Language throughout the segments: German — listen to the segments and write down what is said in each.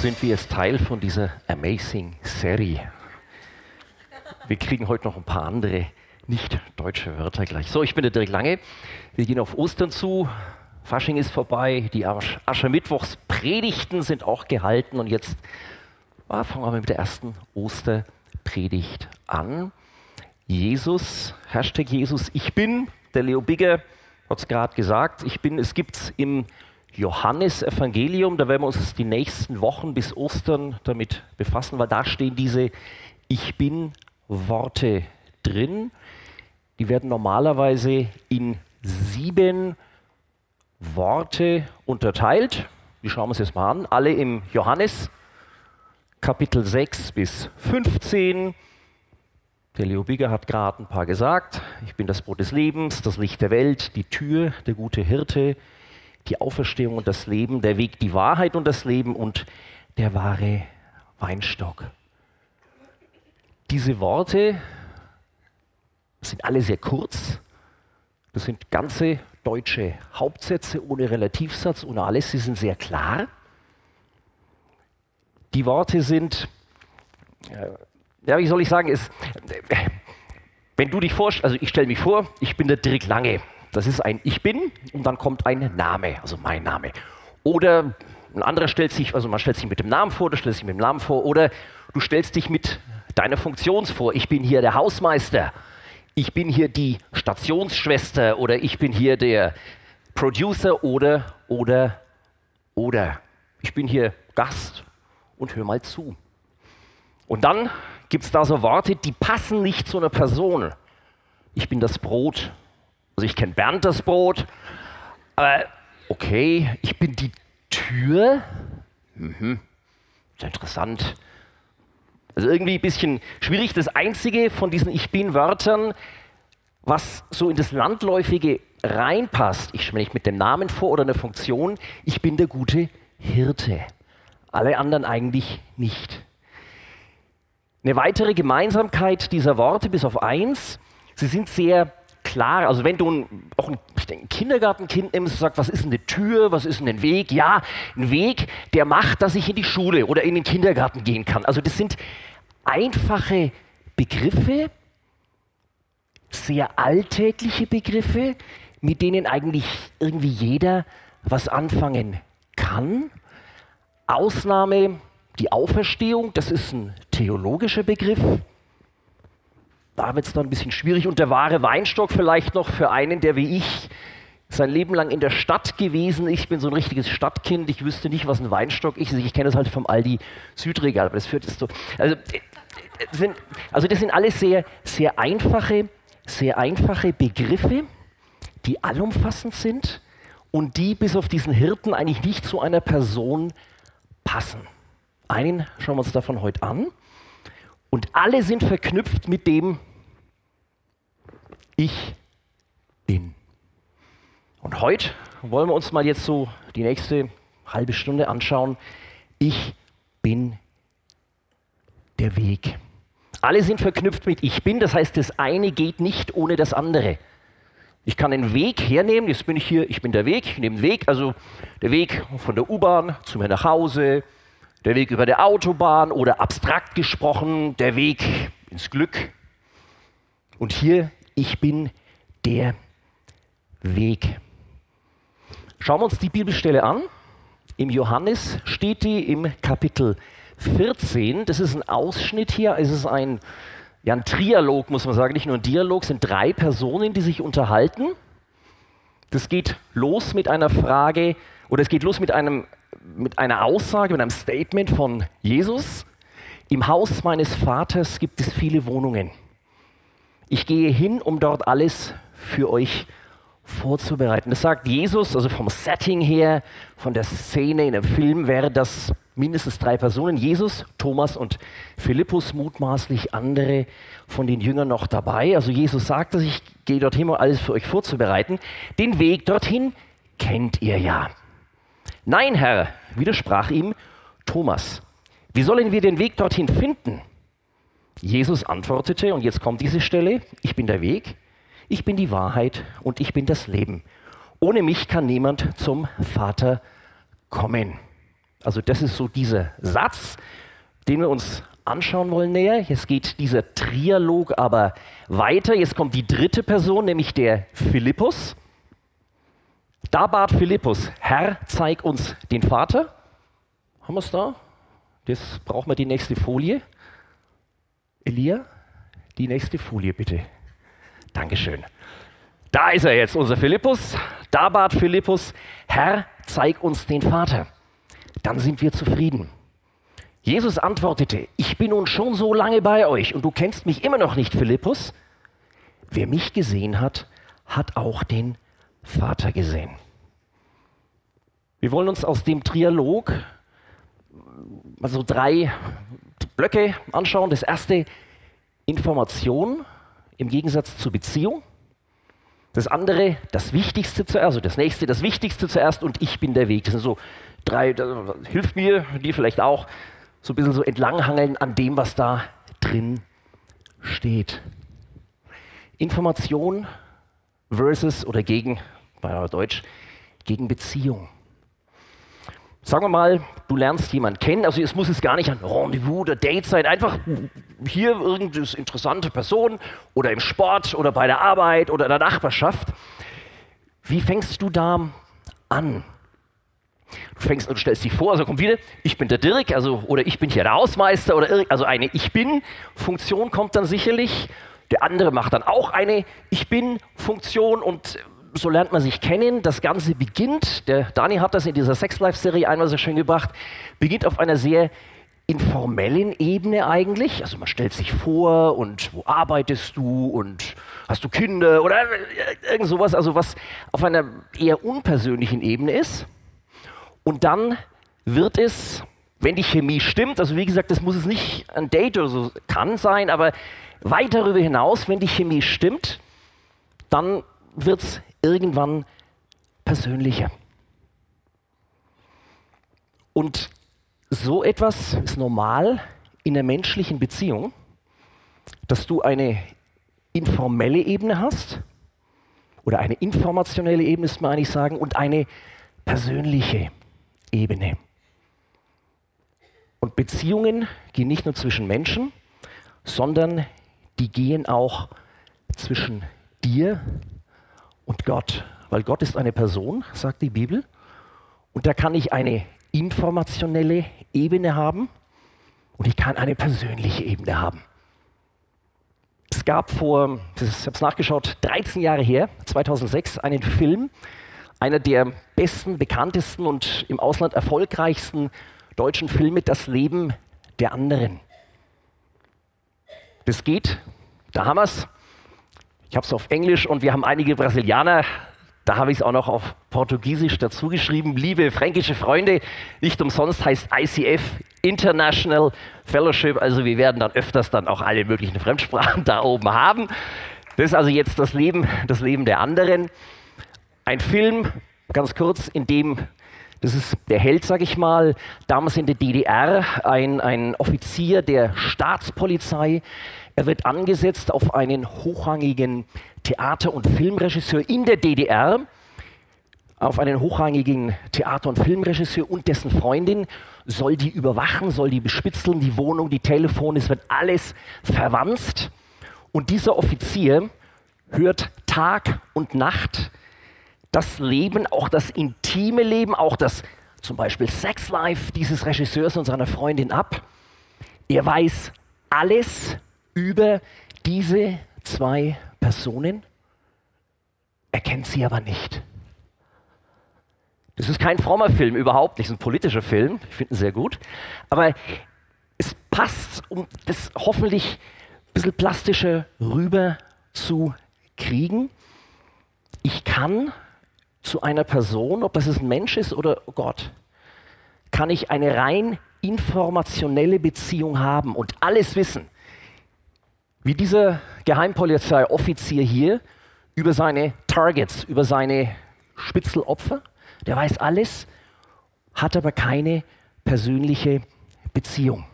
sind wir jetzt Teil von dieser Amazing Serie. Wir kriegen heute noch ein paar andere nicht deutsche Wörter gleich. So, ich bin der Dirk Lange. Wir gehen auf Ostern zu. Fasching ist vorbei. Die Asch Aschermittwochspredigten sind auch gehalten. Und jetzt ah, fangen wir mit der ersten Osterpredigt an. Jesus, Hashtag Jesus, ich bin. Der Leo Bigger hat es gerade gesagt. Ich bin, es gibt es im Johannesevangelium. Da werden wir uns die nächsten Wochen bis Ostern damit befassen, weil da stehen diese Ich bin Worte drin. Die werden normalerweise in sieben Worte unterteilt. Die schauen wir uns jetzt mal an. Alle im Johannes, Kapitel 6 bis 15. Der Leo Bigger hat gerade ein paar gesagt. Ich bin das Brot des Lebens, das Licht der Welt, die Tür, der gute Hirte, die Auferstehung und das Leben, der Weg, die Wahrheit und das Leben und der wahre Weinstock. Diese Worte sind alle sehr kurz. Das sind ganze deutsche Hauptsätze ohne Relativsatz, ohne alles. Sie sind sehr klar. Die Worte sind, ja, wie soll ich sagen, ist, wenn du dich vorstellst, also ich stelle mich vor, ich bin der Dirk Lange. Das ist ein Ich bin und dann kommt ein Name, also mein Name. Oder ein anderer stellt sich, also man stellt sich mit dem Namen vor, du stellst dich mit dem Namen vor, oder du stellst dich mit deiner Funktion vor. Ich bin hier der Hausmeister, ich bin hier die Stationsschwester oder ich bin hier der Producer oder, oder, oder. Ich bin hier Gast und hör mal zu. Und dann gibt es da so Worte, die passen nicht zu einer Person. Ich bin das Brot also ich kenne Bernd das Brot, aber okay, ich bin die Tür. Mhm. Ist interessant. Also irgendwie ein bisschen schwierig. Das Einzige von diesen Ich bin-Wörtern, was so in das Landläufige reinpasst, ich mich mit dem Namen vor oder einer Funktion, ich bin der gute Hirte. Alle anderen eigentlich nicht. Eine weitere Gemeinsamkeit dieser Worte, bis auf eins, sie sind sehr klar, also wenn du ein, auch ein, ein Kindergartenkind nimmst und sagst, was ist eine Tür, was ist ein Weg? Ja, ein Weg, der macht, dass ich in die Schule oder in den Kindergarten gehen kann. Also das sind einfache Begriffe, sehr alltägliche Begriffe, mit denen eigentlich irgendwie jeder was anfangen kann. Ausnahme die Auferstehung, das ist ein theologischer Begriff. Da wird es dann ein bisschen schwierig. Und der wahre Weinstock vielleicht noch für einen, der wie ich sein Leben lang in der Stadt gewesen. Ich bin so ein richtiges Stadtkind. Ich wüsste nicht, was ein Weinstock ist. Ich kenne das halt vom Aldi Südregal, aber das führt jetzt so. Also, sind, also das sind alles sehr, sehr einfache, sehr einfache Begriffe, die allumfassend sind und die bis auf diesen Hirten eigentlich nicht zu einer Person passen. Einen schauen wir uns davon heute an. Und alle sind verknüpft mit dem, ich bin. Und heute wollen wir uns mal jetzt so die nächste halbe Stunde anschauen. Ich bin der Weg. Alle sind verknüpft mit Ich bin, das heißt, das eine geht nicht ohne das andere. Ich kann den Weg hernehmen, jetzt bin ich hier, ich bin der Weg, ich nehme den Weg, also der Weg von der U-Bahn zu mir nach Hause, der Weg über der Autobahn oder abstrakt gesprochen, der Weg ins Glück. Und hier ich bin der Weg. Schauen wir uns die Bibelstelle an. Im Johannes steht die im Kapitel 14. Das ist ein Ausschnitt hier. Es ist ein, ja, ein Trialog, muss man sagen, nicht nur ein Dialog. Es sind drei Personen, die sich unterhalten. Das geht los mit einer Frage, oder es geht los mit, einem, mit einer Aussage, mit einem Statement von Jesus. Im Haus meines Vaters gibt es viele Wohnungen. Ich gehe hin, um dort alles für euch vorzubereiten. Das sagt Jesus, also vom Setting her, von der Szene in dem Film wäre das mindestens drei Personen. Jesus, Thomas und Philippus, mutmaßlich andere von den Jüngern noch dabei. Also Jesus sagt, dass ich gehe dorthin, um alles für euch vorzubereiten. Den Weg dorthin kennt ihr ja. Nein, Herr, widersprach ihm Thomas. Wie sollen wir den Weg dorthin finden? Jesus antwortete, und jetzt kommt diese Stelle, ich bin der Weg, ich bin die Wahrheit und ich bin das Leben. Ohne mich kann niemand zum Vater kommen. Also das ist so dieser Satz, den wir uns anschauen wollen näher. Jetzt geht dieser Trialog aber weiter. Jetzt kommt die dritte Person, nämlich der Philippus. Da bat Philippus, Herr, zeig uns den Vater. Haben wir es da? Jetzt brauchen wir die nächste Folie. Elia, die nächste Folie bitte. Dankeschön. Da ist er jetzt, unser Philippus. Da bat Philippus, Herr, zeig uns den Vater. Dann sind wir zufrieden. Jesus antwortete, ich bin nun schon so lange bei euch und du kennst mich immer noch nicht, Philippus. Wer mich gesehen hat, hat auch den Vater gesehen. Wir wollen uns aus dem Trialog also drei Blöcke anschauen. Das erste, Information im Gegensatz zur Beziehung. Das andere, das Wichtigste zuerst, also das nächste, das Wichtigste zuerst und ich bin der Weg. Das sind so drei, das hilft mir, dir vielleicht auch, so ein bisschen so entlanghangeln an dem, was da drin steht. Information versus oder gegen, bei Deutsch, gegen Beziehung. Sagen wir mal, du lernst jemanden kennen, also es muss es gar nicht ein Rendezvous oder Date sein, einfach hier irgendeine interessante Person oder im Sport oder bei der Arbeit oder in der Nachbarschaft. Wie fängst du da an? Du fängst und stellst dich vor, also kommt wieder, ich bin der Dirk, also oder ich bin hier der Hausmeister oder also eine Ich bin-Funktion kommt dann sicherlich. Der andere macht dann auch eine Ich bin-Funktion und so lernt man sich kennen. Das Ganze beginnt, der Dani hat das in dieser Sex Life Serie einmal so schön gebracht, beginnt auf einer sehr informellen Ebene eigentlich. Also man stellt sich vor und wo arbeitest du und hast du Kinder oder irgend sowas, also was auf einer eher unpersönlichen Ebene ist. Und dann wird es, wenn die Chemie stimmt, also wie gesagt, das muss es nicht ein Date oder so kann sein, aber weit darüber hinaus, wenn die Chemie stimmt, dann wird es irgendwann persönlicher. Und so etwas ist normal in der menschlichen Beziehung, dass du eine informelle Ebene hast oder eine informationelle Ebene, ist man eigentlich sagen, und eine persönliche Ebene. Und Beziehungen gehen nicht nur zwischen Menschen, sondern die gehen auch zwischen dir und Gott. Weil Gott ist eine Person, sagt die Bibel. Und da kann ich eine informationelle Ebene haben und ich kann eine persönliche Ebene haben. Es gab vor, ich habe es nachgeschaut, 13 Jahre her, 2006, einen Film, einer der besten, bekanntesten und im Ausland erfolgreichsten deutschen Filme, Das Leben der anderen. Das geht, da haben wir es, ich habe es auf Englisch und wir haben einige Brasilianer. Da habe ich es auch noch auf Portugiesisch dazu geschrieben. Liebe fränkische Freunde, nicht umsonst heißt ICF International Fellowship. Also wir werden dann öfters dann auch alle möglichen Fremdsprachen da oben haben. Das ist also jetzt das Leben, das Leben der anderen. Ein Film, ganz kurz, in dem das ist der Held, sag ich mal, damals in der DDR, ein, ein Offizier der Staatspolizei, er wird angesetzt auf einen hochrangigen Theater- und Filmregisseur in der DDR, auf einen hochrangigen Theater- und Filmregisseur und dessen Freundin, soll die überwachen, soll die bespitzeln, die Wohnung, die Telefone, es wird alles verwanzt. Und dieser Offizier hört Tag und Nacht das Leben, auch das intime Leben, auch das zum Beispiel Sexlife dieses Regisseurs und seiner Freundin ab. Er weiß alles über diese zwei Personen, er kennt sie aber nicht. Das ist kein frommer Film, überhaupt nicht, es ist ein politischer Film, ich finde ihn sehr gut. Aber es passt, um das hoffentlich ein bisschen plastischer rüber zu kriegen. Ich kann zu einer Person, ob das ein Mensch ist oder Gott, kann ich eine rein informationelle Beziehung haben und alles wissen wie dieser Geheimpolizeioffizier hier über seine Targets, über seine Spitzelopfer. Der weiß alles, hat aber keine persönliche Beziehung.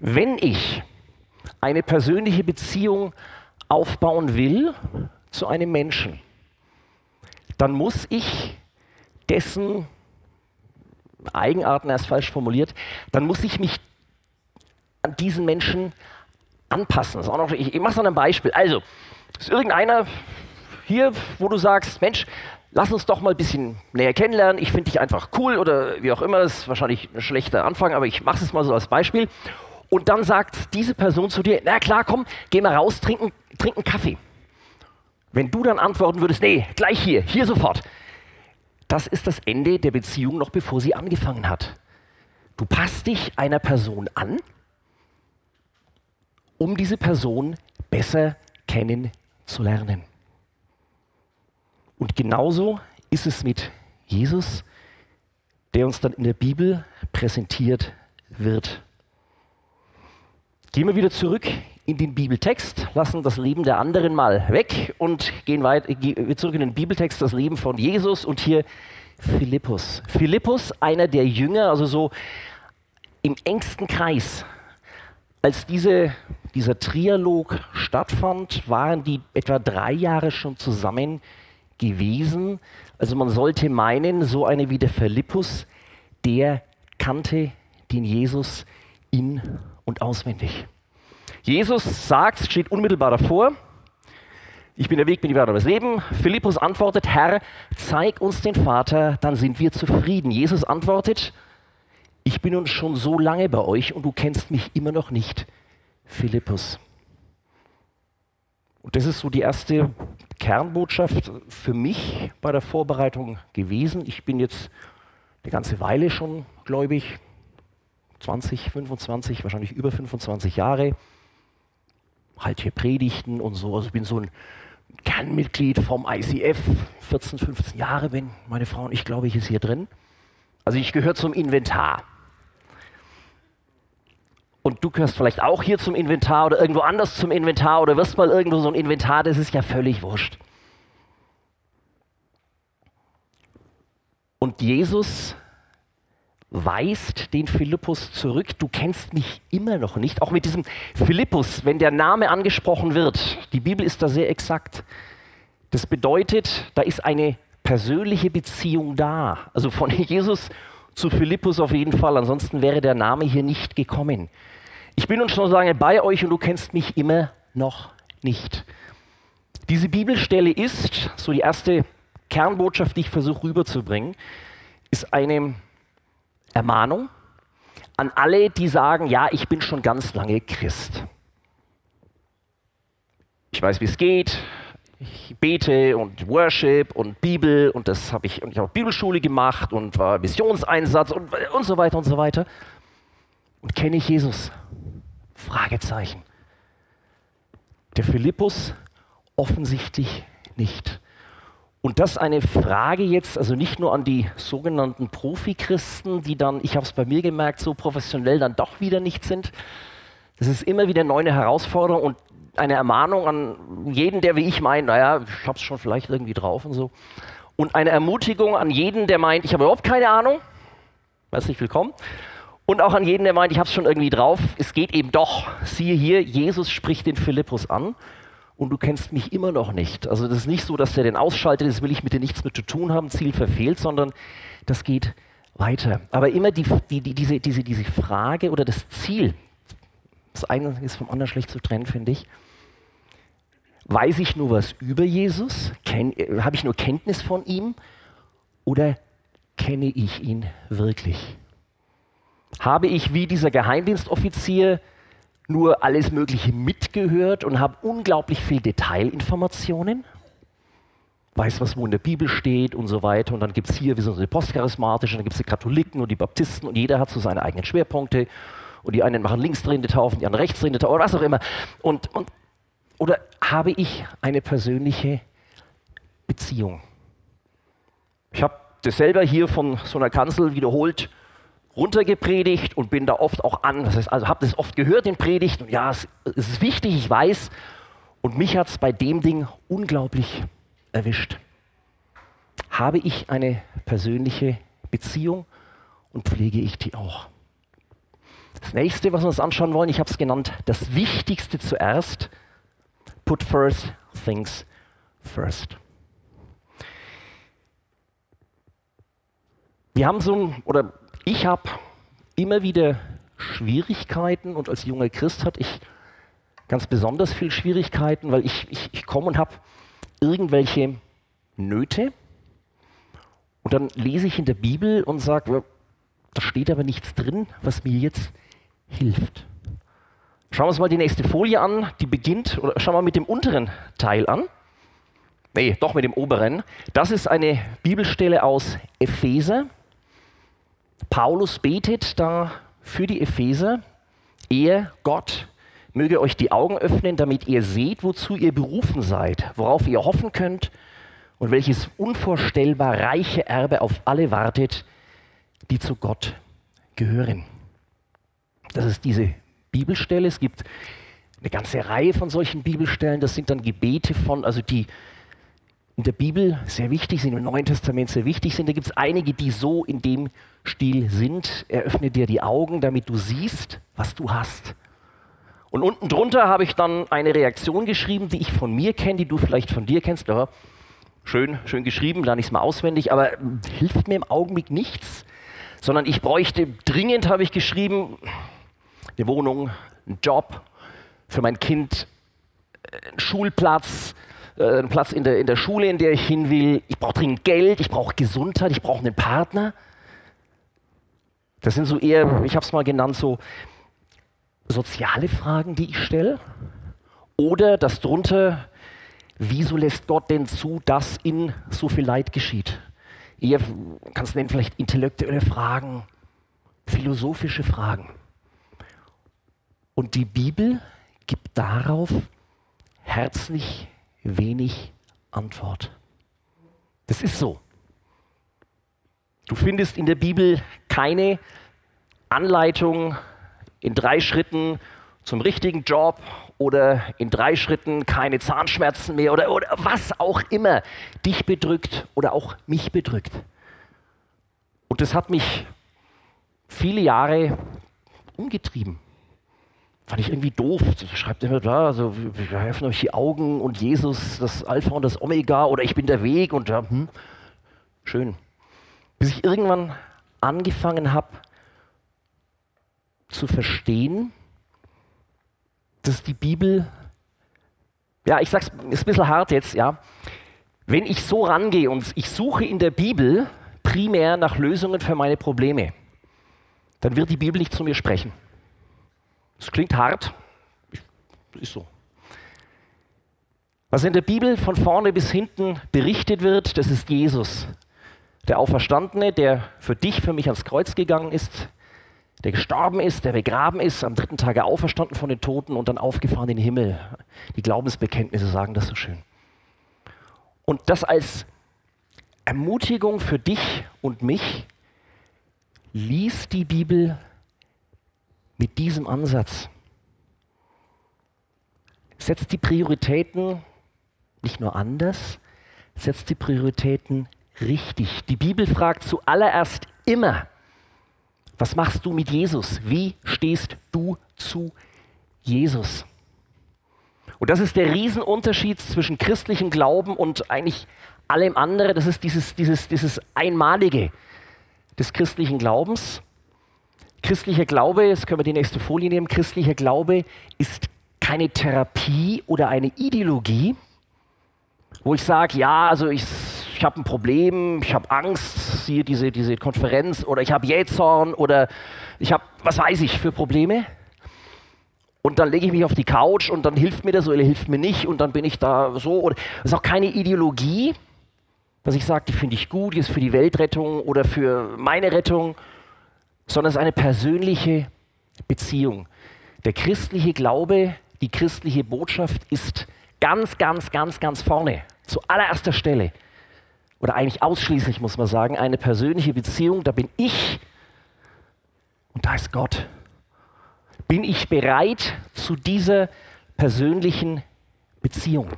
Wenn ich eine persönliche Beziehung aufbauen will zu einem Menschen, dann muss ich dessen Eigenarten, er ist falsch formuliert, dann muss ich mich an diesen Menschen anpassen. Auch noch, ich, ich mache es an einem Beispiel. Also, ist irgendeiner hier, wo du sagst, Mensch, lass uns doch mal ein bisschen näher kennenlernen. Ich finde dich einfach cool oder wie auch immer. Das ist wahrscheinlich ein schlechter Anfang, aber ich mache es mal so als Beispiel. Und dann sagt diese Person zu dir, na klar, komm, geh mal raus, trinken, trinken Kaffee. Wenn du dann antworten würdest, nee, gleich hier, hier sofort. Das ist das Ende der Beziehung noch bevor sie angefangen hat. Du passt dich einer Person an, um diese Person besser kennenzulernen. Und genauso ist es mit Jesus, der uns dann in der Bibel präsentiert wird. Gehen wir wieder zurück in den Bibeltext, lassen das Leben der anderen mal weg und gehen weit, gehen zurück in den Bibeltext, das Leben von Jesus und hier Philippus. Philippus, einer der Jünger, also so im engsten Kreis. Als diese, dieser Trialog stattfand, waren die etwa drei Jahre schon zusammen gewesen. Also man sollte meinen, so eine wie der Philippus, der kannte den Jesus in und auswendig. Jesus sagt, steht unmittelbar davor, ich bin der Weg, bin die Wahrheit und das Leben. Philippus antwortet, Herr, zeig uns den Vater, dann sind wir zufrieden. Jesus antwortet, ich bin nun schon so lange bei euch und du kennst mich immer noch nicht, Philippus. Und das ist so die erste Kernbotschaft für mich bei der Vorbereitung gewesen. Ich bin jetzt eine ganze Weile schon gläubig, 20, 25, wahrscheinlich über 25 Jahre. Halt hier Predigten und so. Also ich bin so ein Kernmitglied vom ICF, 14, 15 Jahre bin meine Frau und ich glaube, ich ist hier drin. Also ich gehöre zum Inventar. Und du gehörst vielleicht auch hier zum Inventar oder irgendwo anders zum Inventar oder wirst mal irgendwo so ein Inventar, das ist ja völlig wurscht. Und Jesus weist den Philippus zurück, du kennst mich immer noch nicht. Auch mit diesem Philippus, wenn der Name angesprochen wird, die Bibel ist da sehr exakt. Das bedeutet, da ist eine persönliche Beziehung da. Also von Jesus zu Philippus auf jeden Fall, ansonsten wäre der Name hier nicht gekommen. Ich bin nun schon so lange bei euch und du kennst mich immer noch nicht. Diese Bibelstelle ist, so die erste Kernbotschaft, die ich versuche rüberzubringen, ist eine Ermahnung an alle, die sagen, ja, ich bin schon ganz lange Christ. Ich weiß, wie es geht. Ich bete und Worship und Bibel und das habe ich und ich habe Bibelschule gemacht und war Missionseinsatz und, und so weiter und so weiter. Und kenne ich Jesus? Fragezeichen. Der Philippus offensichtlich nicht. Und das eine Frage jetzt, also nicht nur an die sogenannten Profi-Christen, die dann, ich habe es bei mir gemerkt, so professionell dann doch wieder nicht sind. Das ist immer wieder eine neue Herausforderung und eine Ermahnung an jeden, der wie ich meint, naja, ich habe es schon vielleicht irgendwie drauf und so. Und eine Ermutigung an jeden, der meint, ich habe überhaupt keine Ahnung. Herzlich willkommen. Und auch an jeden, der meint, ich habe es schon irgendwie drauf. Es geht eben doch. Siehe hier, Jesus spricht den Philippus an und du kennst mich immer noch nicht. Also das ist nicht so, dass der den ausschaltet, das will ich mit dir nichts mit zu tun haben, Ziel verfehlt, sondern das geht weiter. Aber immer die, die, die, diese, diese, diese Frage oder das Ziel, das eine ist vom anderen schlecht zu trennen, finde ich. Weiß ich nur was über Jesus? Habe ich nur Kenntnis von ihm? Oder kenne ich ihn wirklich? Habe ich wie dieser Geheimdienstoffizier nur alles Mögliche mitgehört und habe unglaublich viel Detailinformationen. Weiß, was wo in der Bibel steht und so weiter. Und dann gibt es hier, wir sind so die Postcharismatischen, dann gibt es die Katholiken und die Baptisten und jeder hat so seine eigenen Schwerpunkte. Und die einen machen linksdrehende Taufen, die anderen rechtsdrehende Taufen oder was auch immer. Und, und, oder habe ich eine persönliche Beziehung? Ich habe das selber hier von so einer Kanzel wiederholt runtergepredigt und bin da oft auch an, das heißt, also habe das oft gehört in Predigten. Ja, es, es ist wichtig, ich weiß. Und mich hat es bei dem Ding unglaublich erwischt. Habe ich eine persönliche Beziehung und pflege ich die auch? Das nächste, was wir uns anschauen wollen, ich habe es genannt, das Wichtigste zuerst. Put first things first. Wir haben so ein, oder ich habe immer wieder Schwierigkeiten und als junger Christ hatte ich ganz besonders viel Schwierigkeiten, weil ich, ich, ich komme und habe irgendwelche Nöte und dann lese ich in der Bibel und sage, da steht aber nichts drin, was mir jetzt hilft. Schauen wir uns mal die nächste Folie an, die beginnt, oder schauen wir mit dem unteren Teil an. Nee, doch mit dem oberen. Das ist eine Bibelstelle aus Epheser. Paulus betet da für die Epheser. Er, Gott, möge euch die Augen öffnen, damit ihr seht, wozu ihr berufen seid, worauf ihr hoffen könnt und welches unvorstellbar reiche Erbe auf alle wartet, die zu Gott gehören. Das ist diese Bibelstelle. Es gibt eine ganze Reihe von solchen Bibelstellen. Das sind dann Gebete von, also die in der Bibel sehr wichtig sind, im Neuen Testament sehr wichtig sind. Da gibt es einige, die so in dem Stil sind. Eröffne dir die Augen, damit du siehst, was du hast. Und unten drunter habe ich dann eine Reaktion geschrieben, die ich von mir kenne, die du vielleicht von dir kennst. Ja, schön, schön geschrieben, lerne ich es mal auswendig, aber hilft mir im Augenblick nichts, sondern ich bräuchte dringend, habe ich geschrieben, eine Wohnung, einen Job für mein Kind, einen Schulplatz, äh, einen Platz in der, in der Schule, in der ich hin will. Ich brauche dringend Geld, ich brauche Gesundheit, ich brauche einen Partner. Das sind so eher, ich habe es mal genannt, so soziale Fragen, die ich stelle. Oder das drunter, wieso lässt Gott denn zu, dass in so viel Leid geschieht? Eher, kannst du nennen, vielleicht intellektuelle Fragen, philosophische Fragen. Und die Bibel gibt darauf herzlich wenig Antwort. Das ist so. Du findest in der Bibel keine Anleitung in drei Schritten zum richtigen Job oder in drei Schritten keine Zahnschmerzen mehr oder, oder was auch immer dich bedrückt oder auch mich bedrückt. Und das hat mich viele Jahre umgetrieben. Fand ich irgendwie doof. Schreibt immer da, also wir helfen euch die Augen und Jesus, das Alpha und das Omega oder ich bin der Weg und ja, hm, schön. Bis ich irgendwann angefangen habe zu verstehen, dass die Bibel, ja, ich sag's, ist ein bisschen hart jetzt, ja. Wenn ich so rangehe und ich suche in der Bibel primär nach Lösungen für meine Probleme, dann wird die Bibel nicht zu mir sprechen. Das klingt hart, ist so. Was in der Bibel von vorne bis hinten berichtet wird, das ist Jesus, der Auferstandene, der für dich, für mich ans Kreuz gegangen ist, der gestorben ist, der begraben ist, am dritten Tage auferstanden von den Toten und dann aufgefahren in den Himmel. Die Glaubensbekenntnisse sagen das so schön. Und das als Ermutigung für dich und mich lies die Bibel mit diesem Ansatz. Setzt die Prioritäten nicht nur anders, setzt die Prioritäten richtig. Die Bibel fragt zuallererst immer, was machst du mit Jesus? Wie stehst du zu Jesus? Und das ist der Riesenunterschied zwischen christlichem Glauben und eigentlich allem anderen. Das ist dieses, dieses, dieses Einmalige des christlichen Glaubens. Christlicher Glaube, jetzt können wir die nächste Folie nehmen, christlicher Glaube ist keine Therapie oder eine Ideologie, wo ich sage, ja, also ich, ich habe ein Problem, ich habe Angst, siehe diese, diese Konferenz, oder ich habe Jähzorn, oder ich habe, was weiß ich, für Probleme. Und dann lege ich mich auf die Couch und dann hilft mir das oder hilft mir nicht und dann bin ich da so. Oder, das ist auch keine Ideologie, dass ich sage, die finde ich gut, die ist für die Weltrettung oder für meine Rettung, sondern es ist eine persönliche Beziehung. Der christliche Glaube, die christliche Botschaft ist ganz, ganz, ganz, ganz vorne, zu allererster Stelle. Oder eigentlich ausschließlich, muss man sagen, eine persönliche Beziehung. Da bin ich und da ist Gott. Bin ich bereit zu dieser persönlichen Beziehung?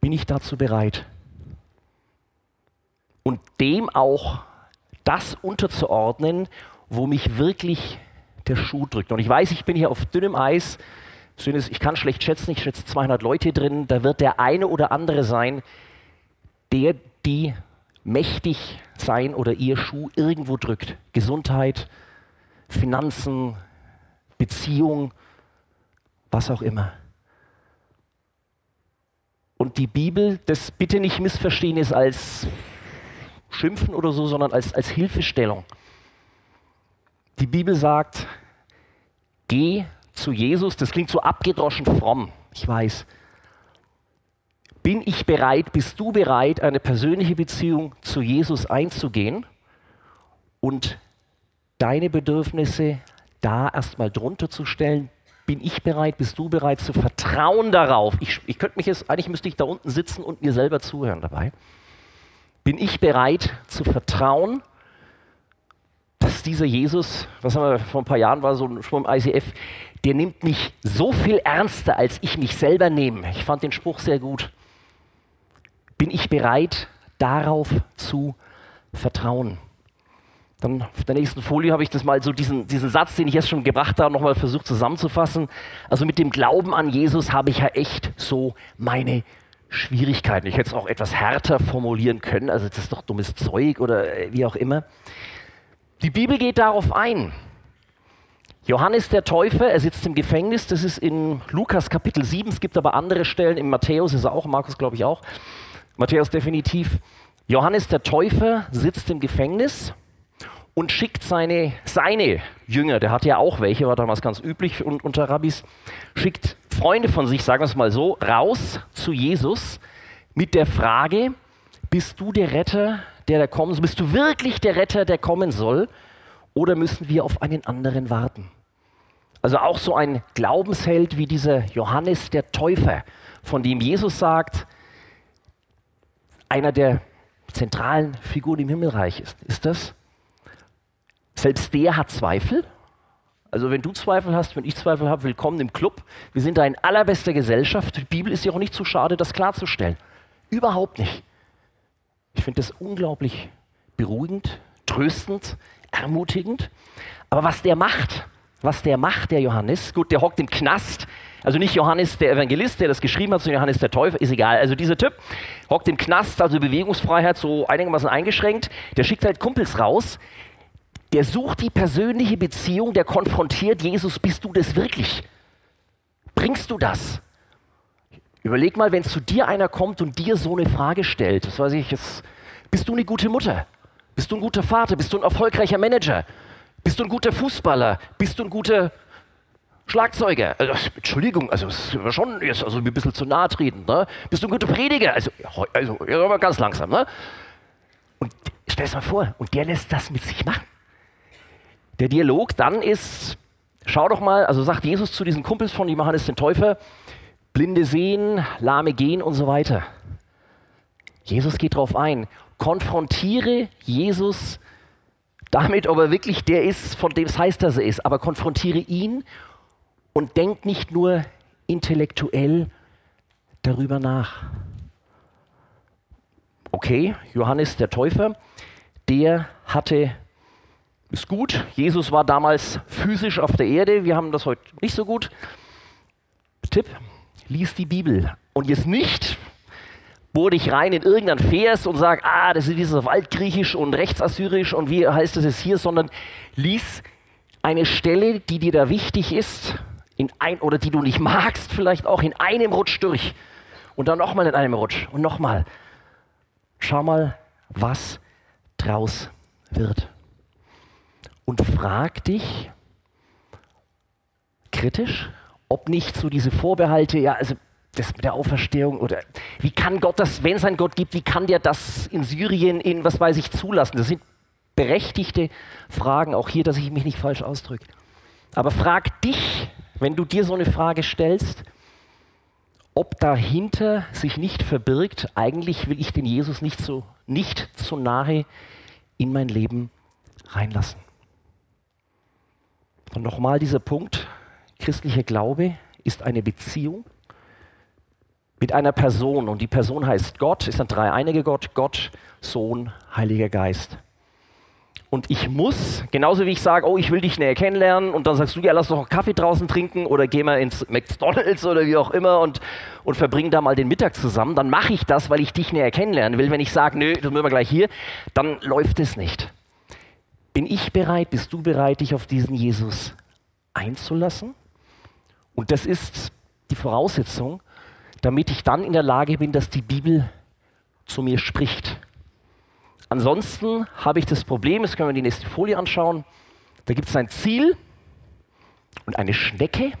Bin ich dazu bereit? Und dem auch das unterzuordnen, wo mich wirklich der Schuh drückt. Und ich weiß, ich bin hier auf dünnem Eis. Ich kann schlecht schätzen, ich schätze 200 Leute drin. Da wird der eine oder andere sein, der die mächtig sein oder ihr Schuh irgendwo drückt. Gesundheit, Finanzen, Beziehung, was auch immer. Und die Bibel, das bitte nicht missverstehen, ist als Schimpfen oder so, sondern als, als Hilfestellung. Die Bibel sagt, geh zu Jesus, das klingt so abgedroschen fromm, ich weiß. Bin ich bereit, bist du bereit, eine persönliche Beziehung zu Jesus einzugehen und deine Bedürfnisse da erstmal drunter zu stellen? Bin ich bereit, bist du bereit zu vertrauen darauf? Ich, ich könnte mich jetzt, eigentlich müsste ich da unten sitzen und mir selber zuhören dabei. Bin ich bereit zu vertrauen, dass dieser Jesus, was haben wir vor ein paar Jahren war, so ein Schwumm ICF, der nimmt mich so viel ernster, als ich mich selber nehme. Ich fand den Spruch sehr gut bin ich bereit, darauf zu vertrauen. Dann auf der nächsten Folie habe ich das mal so diesen, diesen Satz, den ich jetzt schon gebracht habe, nochmal versucht zusammenzufassen. Also mit dem Glauben an Jesus habe ich ja echt so meine Schwierigkeiten. Ich hätte es auch etwas härter formulieren können, also das ist doch dummes Zeug oder äh, wie auch immer. Die Bibel geht darauf ein. Johannes der Täufer, er sitzt im Gefängnis, das ist in Lukas Kapitel 7, es gibt aber andere Stellen, in Matthäus ist er auch, Markus glaube ich auch. Matthäus definitiv. Johannes der Täufer sitzt im Gefängnis und schickt seine, seine Jünger, der hat ja auch welche, war damals ganz üblich unter Rabbis, schickt Freunde von sich, sagen wir es mal so, raus zu Jesus mit der Frage, bist du der Retter, der da kommen soll? Bist du wirklich der Retter, der kommen soll? Oder müssen wir auf einen anderen warten? Also auch so ein Glaubensheld wie dieser Johannes der Täufer, von dem Jesus sagt, einer der zentralen Figuren im Himmelreich ist. Ist das? Selbst der hat Zweifel. Also wenn du Zweifel hast, wenn ich Zweifel habe, willkommen im Club. Wir sind da in allerbester Gesellschaft. Die Bibel ist ja auch nicht zu schade, das klarzustellen. Überhaupt nicht. Ich finde das unglaublich beruhigend, tröstend, ermutigend. Aber was der macht, was der macht, der Johannes, gut, der hockt im Knast, also nicht Johannes der Evangelist, der das geschrieben hat, sondern Johannes der Täufer, ist egal. Also dieser Typ hockt im Knast, also Bewegungsfreiheit so einigermaßen eingeschränkt, der schickt halt Kumpels raus, der sucht die persönliche Beziehung, der konfrontiert Jesus, bist du das wirklich? Bringst du das? Überleg mal, wenn zu dir einer kommt und dir so eine Frage stellt, das weiß ich, jetzt, bist du eine gute Mutter? Bist du ein guter Vater? Bist du ein erfolgreicher Manager? Bist du ein guter Fußballer? Bist du ein guter Schlagzeuger, also, Entschuldigung, also schon jetzt also ein bisschen zu nahe treten, ne? Bist du ein guter Prediger? Also, also ganz langsam, ne? Und stell es mal vor, und der lässt das mit sich machen. Der Dialog dann ist, schau doch mal, also sagt Jesus zu diesen Kumpels von Johannes den Täufer, Blinde sehen, Lahme gehen und so weiter. Jesus geht darauf ein, konfrontiere Jesus damit, ob er wirklich der ist, von dem es heißt, dass er ist, aber konfrontiere ihn und denk nicht nur intellektuell darüber nach. Okay, Johannes der Täufer, der hatte ist gut. Jesus war damals physisch auf der Erde. Wir haben das heute nicht so gut. Tipp: Lies die Bibel. Und jetzt nicht, bohr dich rein in irgendein Vers und sag, ah, das ist dieses auf Altgriechisch und Rechtsassyrisch und wie heißt das jetzt hier, sondern lies eine Stelle, die dir da wichtig ist in ein, oder die du nicht magst, vielleicht auch in einem Rutsch durch. Und dann nochmal in einem Rutsch und nochmal. Schau mal, was draus wird. Und frag dich kritisch, ob nicht so diese Vorbehalte, ja, also das mit der Auferstehung oder wie kann Gott das, wenn es einen Gott gibt, wie kann der das in Syrien, in was weiß ich, zulassen? Das sind berechtigte Fragen, auch hier, dass ich mich nicht falsch ausdrücke. Aber frag dich, wenn du dir so eine Frage stellst, ob dahinter sich nicht verbirgt, eigentlich will ich den Jesus nicht so nicht zu nahe in mein Leben reinlassen. Und nochmal dieser Punkt, christlicher Glaube ist eine Beziehung mit einer Person und die Person heißt Gott, ist ein dreieinige Gott, Gott, Sohn, Heiliger Geist. und ich muss, genauso wie ich sage, oh, ich will dich näher kennenlernen und dann sagst du, ja, lass doch einen Kaffee draußen trinken oder geh mal ins McDonalds oder wie auch immer und, und verbring da mal den Mittag zusammen, dann mache ich das, weil ich dich näher kennenlernen will. Wenn ich sage, nö, das müssen wir gleich hier, dann läuft es nicht. Bin ich bereit, bist du bereit, dich auf diesen Jesus einzulassen? Und das ist die Voraussetzung, damit ich dann in der Lage bin, dass die Bibel zu mir spricht. Ansonsten habe ich das Problem, das können wir die nächste Folie anschauen, da gibt es ein Ziel und eine Schnecke.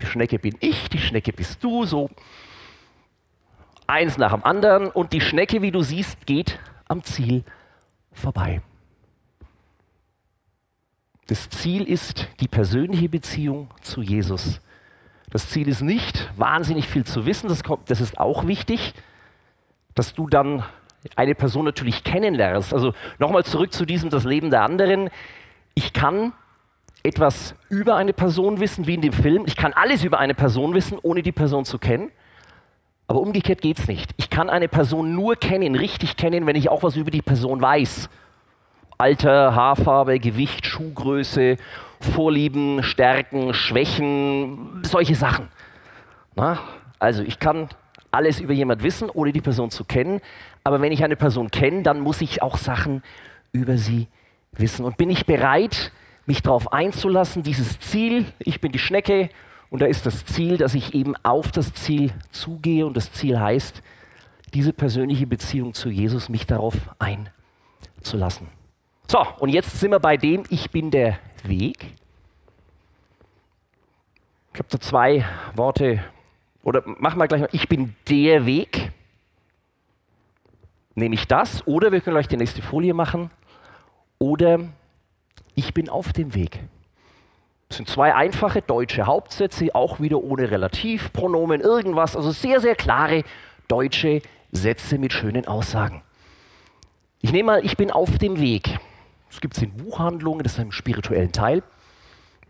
Die Schnecke bin ich, die Schnecke bist du, so eins nach dem anderen und die Schnecke, wie du siehst, geht am Ziel vorbei. Das Ziel ist die persönliche Beziehung zu Jesus. Das Ziel ist nicht, wahnsinnig viel zu wissen, das, kommt, das ist auch wichtig, dass du dann eine Person natürlich kennenlernst. Also nochmal zurück zu diesem das Leben der anderen. Ich kann etwas über eine Person wissen, wie in dem Film. Ich kann alles über eine Person wissen, ohne die Person zu kennen. Aber umgekehrt geht es nicht. Ich kann eine Person nur kennen, richtig kennen, wenn ich auch was über die Person weiß. Alter, Haarfarbe, Gewicht, Schuhgröße, Vorlieben, Stärken, Schwächen, solche Sachen. Na? Also ich kann alles über jemand wissen, ohne die Person zu kennen. Aber wenn ich eine Person kenne, dann muss ich auch Sachen über sie wissen. Und bin ich bereit, mich darauf einzulassen, dieses Ziel, ich bin die Schnecke und da ist das Ziel, dass ich eben auf das Ziel zugehe und das Ziel heißt, diese persönliche Beziehung zu Jesus, mich darauf einzulassen. So, und jetzt sind wir bei dem, ich bin der Weg. Ich habe da zwei Worte oder machen wir gleich mal, ich bin der Weg. Nehme ich das? Oder wir können gleich die nächste Folie machen. Oder ich bin auf dem Weg. Das sind zwei einfache deutsche Hauptsätze, auch wieder ohne Relativpronomen, irgendwas. Also sehr, sehr klare deutsche Sätze mit schönen Aussagen. Ich nehme mal, ich bin auf dem Weg. Das gibt es in Buchhandlungen, das ist im spirituellen Teil.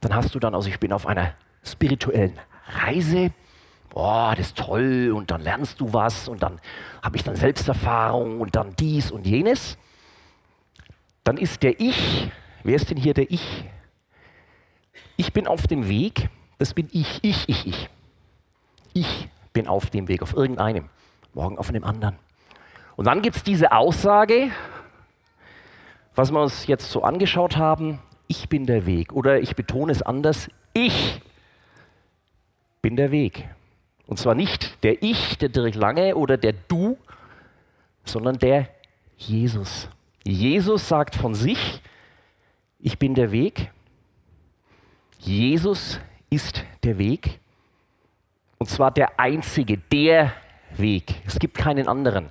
Dann hast du dann, also ich bin auf einer spirituellen Reise boah, das ist toll und dann lernst du was und dann habe ich dann Selbsterfahrung und dann dies und jenes. Dann ist der Ich, wer ist denn hier der Ich? Ich bin auf dem Weg, das bin ich, ich, ich, ich. Ich bin auf dem Weg, auf irgendeinem, morgen auf einem anderen. Und dann gibt es diese Aussage, was wir uns jetzt so angeschaut haben, ich bin der Weg. Oder ich betone es anders, ich bin der Weg. Und zwar nicht der Ich, der Dirk Lange oder der Du, sondern der Jesus. Jesus sagt von sich, ich bin der Weg. Jesus ist der Weg. Und zwar der einzige, der Weg. Es gibt keinen anderen.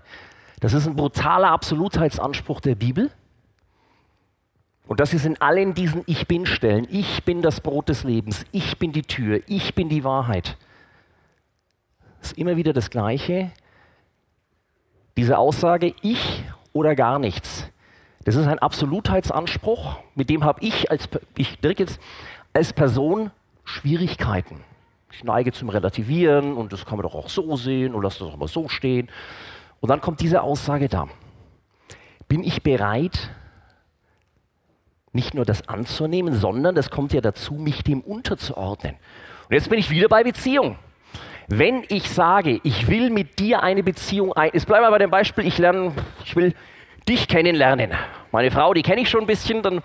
Das ist ein brutaler Absolutheitsanspruch der Bibel. Und das ist in allen diesen Ich bin-Stellen. Ich bin das Brot des Lebens. Ich bin die Tür. Ich bin die Wahrheit ist immer wieder das Gleiche. Diese Aussage, ich oder gar nichts, das ist ein Absolutheitsanspruch, mit dem habe ich als, ich jetzt als Person Schwierigkeiten. Ich neige zum Relativieren und das kann man doch auch so sehen und lass das auch mal so stehen. Und dann kommt diese Aussage da. Bin ich bereit, nicht nur das anzunehmen, sondern das kommt ja dazu, mich dem unterzuordnen. Und jetzt bin ich wieder bei Beziehung. Wenn ich sage, ich will mit dir eine Beziehung ein, jetzt bleiben wir bei dem Beispiel, ich lerne, ich will dich kennenlernen. Meine Frau, die kenne ich schon ein bisschen, dann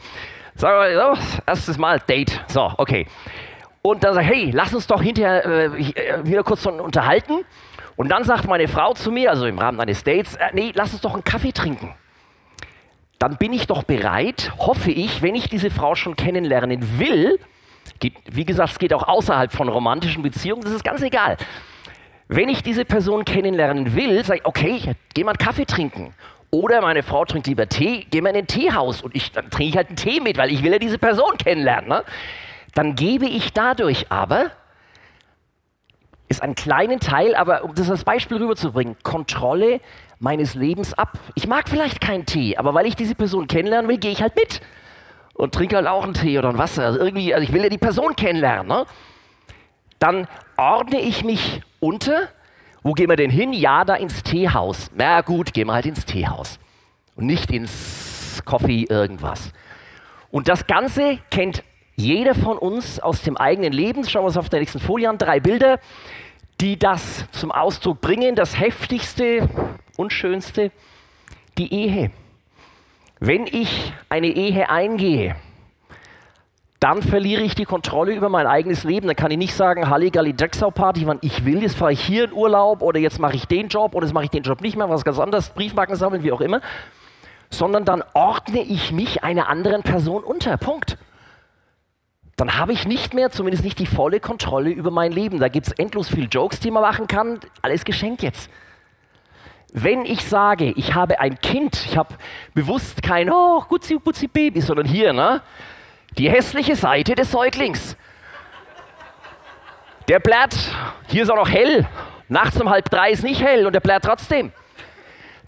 sagen wir, so, erstes Mal Date. So, okay. Und dann sage ich, hey, lass uns doch hinterher äh, äh wieder kurz unterhalten. Und dann sagt meine Frau zu mir, also im Rahmen eines Dates, äh, nee, lass uns doch einen Kaffee trinken. Dann bin ich doch bereit, hoffe ich, wenn ich diese Frau schon kennenlernen will, Geht, wie gesagt, es geht auch außerhalb von romantischen Beziehungen, das ist ganz egal. Wenn ich diese Person kennenlernen will, sage ich, okay, geh mal einen Kaffee trinken. Oder meine Frau trinkt lieber Tee, geh mal in ein Teehaus und ich, dann trinke ich halt einen Tee mit, weil ich will ja diese Person kennenlernen. Ne? Dann gebe ich dadurch aber, ist ein kleinen Teil, aber um das als Beispiel rüberzubringen, Kontrolle meines Lebens ab. Ich mag vielleicht keinen Tee, aber weil ich diese Person kennenlernen will, gehe ich halt mit und trinke halt auch einen Tee oder ein Wasser. Also irgendwie, also ich will ja die Person kennenlernen. Ne? Dann ordne ich mich unter. Wo gehen wir denn hin? Ja, da ins Teehaus. Na gut, gehen wir halt ins Teehaus. Und nicht ins Coffee irgendwas. Und das Ganze kennt jeder von uns aus dem eigenen Leben. Schauen wir uns auf der nächsten Folie an. Drei Bilder, die das zum Ausdruck bringen. Das heftigste und schönste, die Ehe. Wenn ich eine Ehe eingehe, dann verliere ich die Kontrolle über mein eigenes Leben. Dann kann ich nicht sagen, Halligalli Jacksau Party, wann ich will, jetzt fahre ich hier in Urlaub oder jetzt mache ich den Job oder jetzt mache ich den Job nicht mehr, was ganz anderes, Briefmarken sammeln, wie auch immer. Sondern dann ordne ich mich einer anderen Person unter. Punkt. Dann habe ich nicht mehr, zumindest nicht die volle Kontrolle über mein Leben. Da gibt es endlos viele Jokes, die man machen kann. Alles geschenkt jetzt. Wenn ich sage, ich habe ein Kind, ich habe bewusst kein, oh, gutzi, gutzi Baby, sondern hier, ne? Die hässliche Seite des Säuglings. Der blärt, hier ist auch noch hell, nachts um halb drei ist nicht hell und der blärt trotzdem.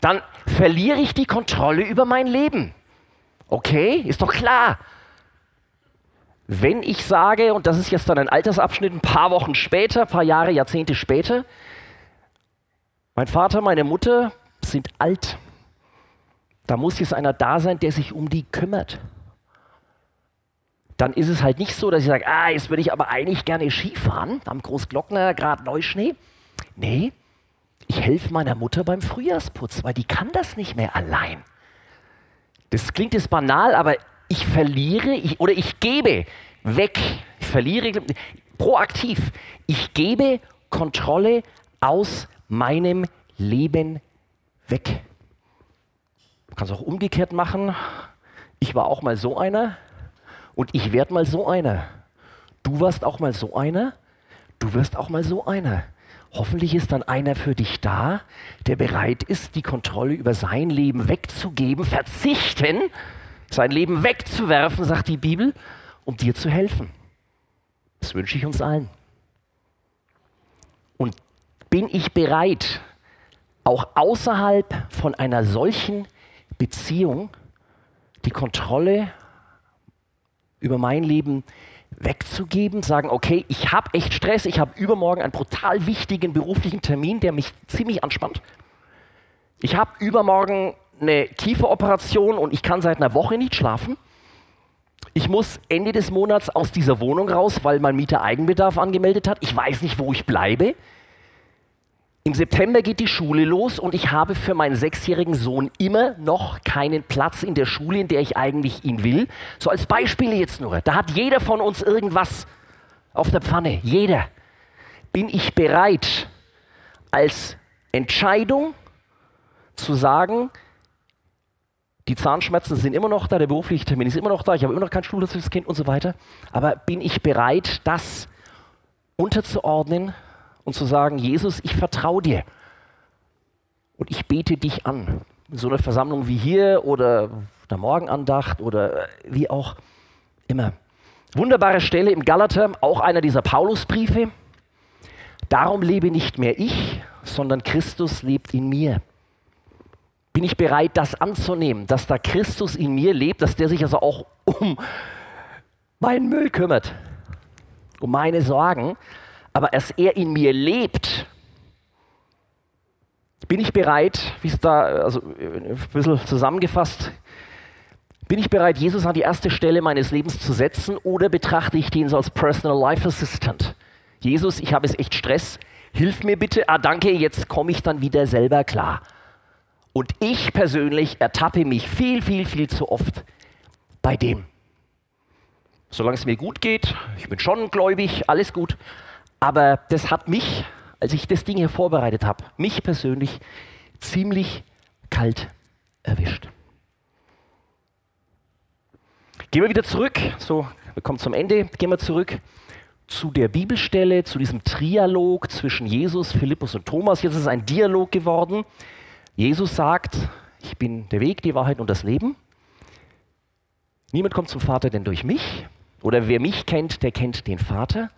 Dann verliere ich die Kontrolle über mein Leben. Okay, ist doch klar. Wenn ich sage, und das ist jetzt dann ein Altersabschnitt, ein paar Wochen später, ein paar Jahre, Jahrzehnte später, mein Vater, meine Mutter sind alt. Da muss jetzt einer da sein, der sich um die kümmert. Dann ist es halt nicht so, dass ich sage, ah, jetzt würde ich aber eigentlich gerne Skifahren am Großglockner, gerade Neuschnee. Nee, ich helfe meiner Mutter beim Frühjahrsputz, weil die kann das nicht mehr allein. Das klingt jetzt banal, aber ich verliere ich, oder ich gebe weg, ich verliere proaktiv, ich gebe Kontrolle aus meinem Leben weg. Man kann es auch umgekehrt machen. Ich war auch mal so einer und ich werde mal so einer. Du warst auch mal so einer, du wirst auch mal so einer. Hoffentlich ist dann einer für dich da, der bereit ist, die Kontrolle über sein Leben wegzugeben, verzichten, sein Leben wegzuwerfen, sagt die Bibel, um dir zu helfen. Das wünsche ich uns allen. Und bin ich bereit, auch außerhalb von einer solchen Beziehung die Kontrolle über mein Leben wegzugeben, sagen, okay, ich habe echt Stress, ich habe übermorgen einen brutal wichtigen beruflichen Termin, der mich ziemlich anspannt. Ich habe übermorgen eine Kieferoperation und ich kann seit einer Woche nicht schlafen. Ich muss Ende des Monats aus dieser Wohnung raus, weil mein Mieter Eigenbedarf angemeldet hat. Ich weiß nicht, wo ich bleibe. Im September geht die Schule los und ich habe für meinen sechsjährigen Sohn immer noch keinen Platz in der Schule, in der ich eigentlich ihn will. So als Beispiele jetzt nur. Da hat jeder von uns irgendwas auf der Pfanne. Jeder. Bin ich bereit, als Entscheidung zu sagen, die Zahnschmerzen sind immer noch da, der berufliche Termin ist immer noch da, ich habe immer noch kein Schulplatz für das Kind und so weiter. Aber bin ich bereit, das unterzuordnen und zu sagen, Jesus, ich vertraue dir und ich bete dich an. In so einer Versammlung wie hier oder der Morgenandacht oder wie auch immer. Wunderbare Stelle im Galater, auch einer dieser Paulusbriefe. Darum lebe nicht mehr ich, sondern Christus lebt in mir. Bin ich bereit, das anzunehmen, dass da Christus in mir lebt, dass der sich also auch um meinen Müll kümmert, um meine Sorgen, aber als er in mir lebt, bin ich bereit, wie es da, also ein bisschen zusammengefasst, bin ich bereit, Jesus an die erste Stelle meines Lebens zu setzen oder betrachte ich den so als Personal Life Assistant? Jesus, ich habe es echt Stress, hilf mir bitte, ah danke, jetzt komme ich dann wieder selber klar. Und ich persönlich ertappe mich viel, viel, viel zu oft bei dem. Solange es mir gut geht, ich bin schon gläubig, alles gut, aber das hat mich, als ich das Ding hier vorbereitet habe, mich persönlich ziemlich kalt erwischt. Gehen wir wieder zurück, so, wir kommen zum Ende, gehen wir zurück zu der Bibelstelle, zu diesem Trialog zwischen Jesus, Philippus und Thomas. Jetzt ist es ein Dialog geworden. Jesus sagt, ich bin der Weg, die Wahrheit und das Leben. Niemand kommt zum Vater denn durch mich. Oder wer mich kennt, der kennt den Vater.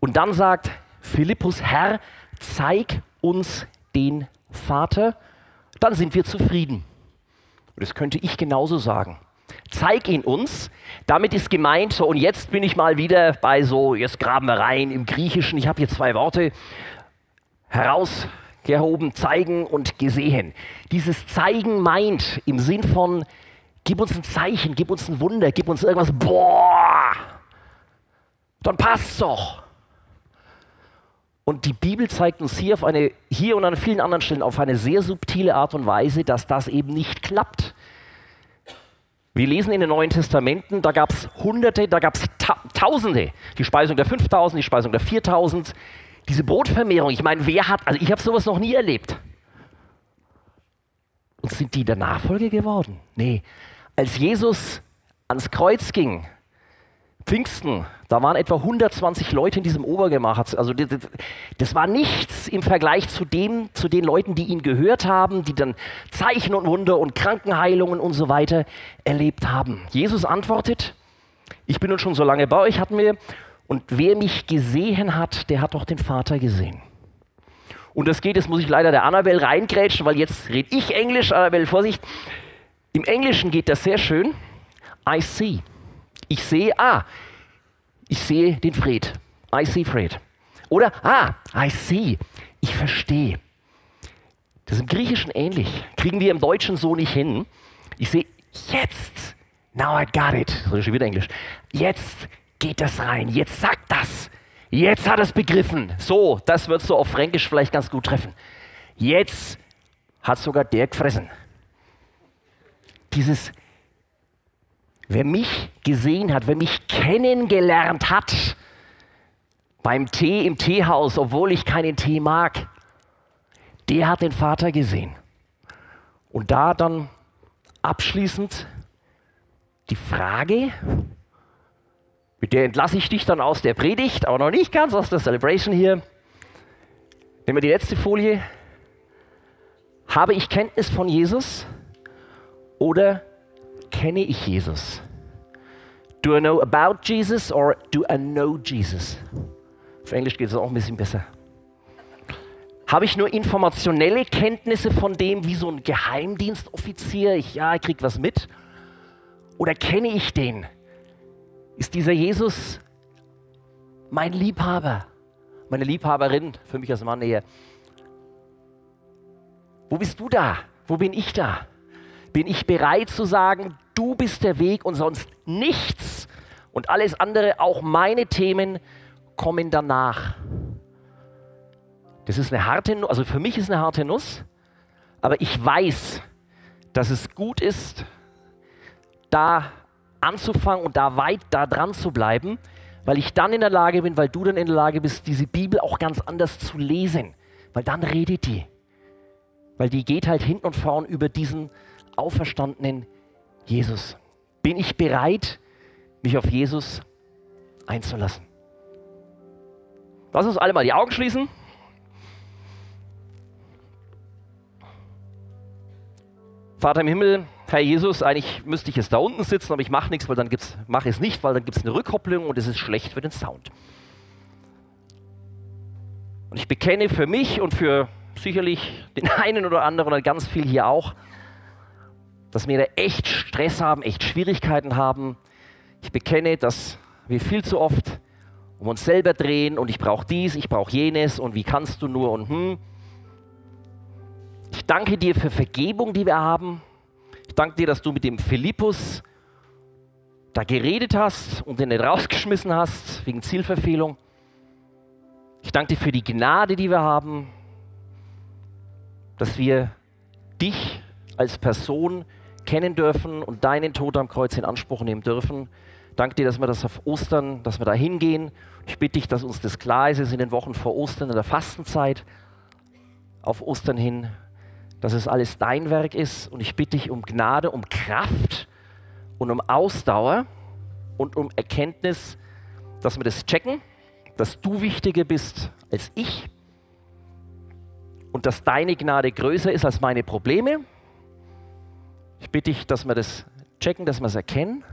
Und dann sagt Philippus, Herr, zeig uns den Vater, dann sind wir zufrieden. Und das könnte ich genauso sagen. Zeig ihn uns. Damit ist gemeint, so und jetzt bin ich mal wieder bei so, jetzt graben wir rein im Griechischen. Ich habe hier zwei Worte herausgehoben, zeigen und gesehen. Dieses Zeigen meint im Sinn von Gib uns ein Zeichen, gib uns ein Wunder, gib uns irgendwas. Boah, dann passt's doch. Und die Bibel zeigt uns hier, auf eine, hier und an vielen anderen Stellen auf eine sehr subtile Art und Weise, dass das eben nicht klappt. Wir lesen in den Neuen Testamenten, da gab es Hunderte, da gab es Ta Tausende. Die Speisung der 5000, die Speisung der 4000. Diese Brotvermehrung, ich meine, wer hat, also ich habe sowas noch nie erlebt. Und sind die der Nachfolge geworden? Nee. Als Jesus ans Kreuz ging, Pfingsten, da waren etwa 120 Leute in diesem Obergemach. Also das, das, war nichts im Vergleich zu, dem, zu den Leuten, die ihn gehört haben, die dann Zeichen und Wunder und Krankenheilungen und so weiter erlebt haben. Jesus antwortet, ich bin nun schon so lange bei euch, hatten wir, und wer mich gesehen hat, der hat doch den Vater gesehen. Und das geht, jetzt muss ich leider der Annabelle reingrätschen, weil jetzt rede ich Englisch. Annabelle, Vorsicht. Im Englischen geht das sehr schön. I see. Ich sehe, ah, ich sehe den Fred. I see Fred. Oder, ah, I see. Ich verstehe. Das ist im Griechischen ähnlich. Kriegen wir im Deutschen so nicht hin. Ich sehe, jetzt, now I got it. Das ist schon wieder Englisch. Jetzt geht das rein. Jetzt sagt das. Jetzt hat es begriffen. So, das wird so auf Fränkisch vielleicht ganz gut treffen. Jetzt hat sogar der gefressen. Dieses, wer mich gesehen hat, wer mich kennengelernt hat, beim Tee im Teehaus, obwohl ich keinen Tee mag, der hat den Vater gesehen. Und da dann abschließend die Frage, mit der entlasse ich dich dann aus der Predigt, aber noch nicht ganz aus der Celebration hier. Nehmen wir die letzte Folie. Habe ich Kenntnis von Jesus oder kenne ich Jesus? Do I know about Jesus or do I know Jesus? Auf Englisch geht es auch ein bisschen besser. Habe ich nur informationelle Kenntnisse von dem, wie so ein Geheimdienstoffizier, ich, ja, ich krieg was mit? Oder kenne ich den? ist dieser Jesus mein Liebhaber, meine Liebhaberin, für mich als Mann eher. Wo bist du da? Wo bin ich da? Bin ich bereit zu sagen, du bist der Weg und sonst nichts und alles andere, auch meine Themen, kommen danach. Das ist eine harte Nuss, also für mich ist eine harte Nuss, aber ich weiß, dass es gut ist, da anzufangen und da weit da dran zu bleiben, weil ich dann in der Lage bin, weil du dann in der Lage bist, diese Bibel auch ganz anders zu lesen, weil dann redet die. Weil die geht halt hinten und vorn über diesen auferstandenen Jesus. Bin ich bereit, mich auf Jesus einzulassen? Lass uns alle mal die Augen schließen. Vater im Himmel, Herr Jesus, eigentlich müsste ich jetzt da unten sitzen, aber ich mache nichts, weil dann gibt's, mache es nicht, weil dann gibt es eine Rückkopplung und es ist schlecht für den Sound. Und ich bekenne für mich und für sicherlich den einen oder anderen und ganz viel hier auch, dass wir da echt Stress haben, echt Schwierigkeiten haben. Ich bekenne, dass wir viel zu oft um uns selber drehen und ich brauche dies, ich brauche jenes und wie kannst du nur und hm. Ich danke dir für Vergebung, die wir haben danke dir, dass du mit dem Philippus da geredet hast und ihn nicht rausgeschmissen hast wegen Zielverfehlung. Ich danke dir für die Gnade, die wir haben, dass wir dich als Person kennen dürfen und deinen Tod am Kreuz in Anspruch nehmen dürfen. Danke dir, dass wir das auf Ostern, dass wir da hingehen. Ich bitte dich, dass uns das klar ist, in den Wochen vor Ostern, in der Fastenzeit, auf Ostern hin, dass es alles dein Werk ist und ich bitte dich um Gnade, um Kraft und um Ausdauer und um Erkenntnis, dass wir das checken, dass du wichtiger bist als ich und dass deine Gnade größer ist als meine Probleme. Ich bitte dich, dass wir das checken, dass wir es erkennen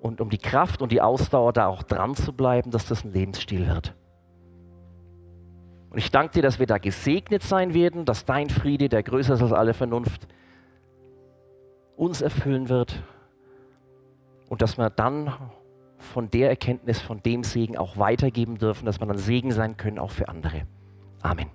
und um die Kraft und die Ausdauer da auch dran zu bleiben, dass das ein Lebensstil wird. Und ich danke dir, dass wir da gesegnet sein werden, dass dein Friede, der größer ist als alle Vernunft, uns erfüllen wird und dass wir dann von der Erkenntnis, von dem Segen auch weitergeben dürfen, dass wir dann Segen sein können, auch für andere. Amen.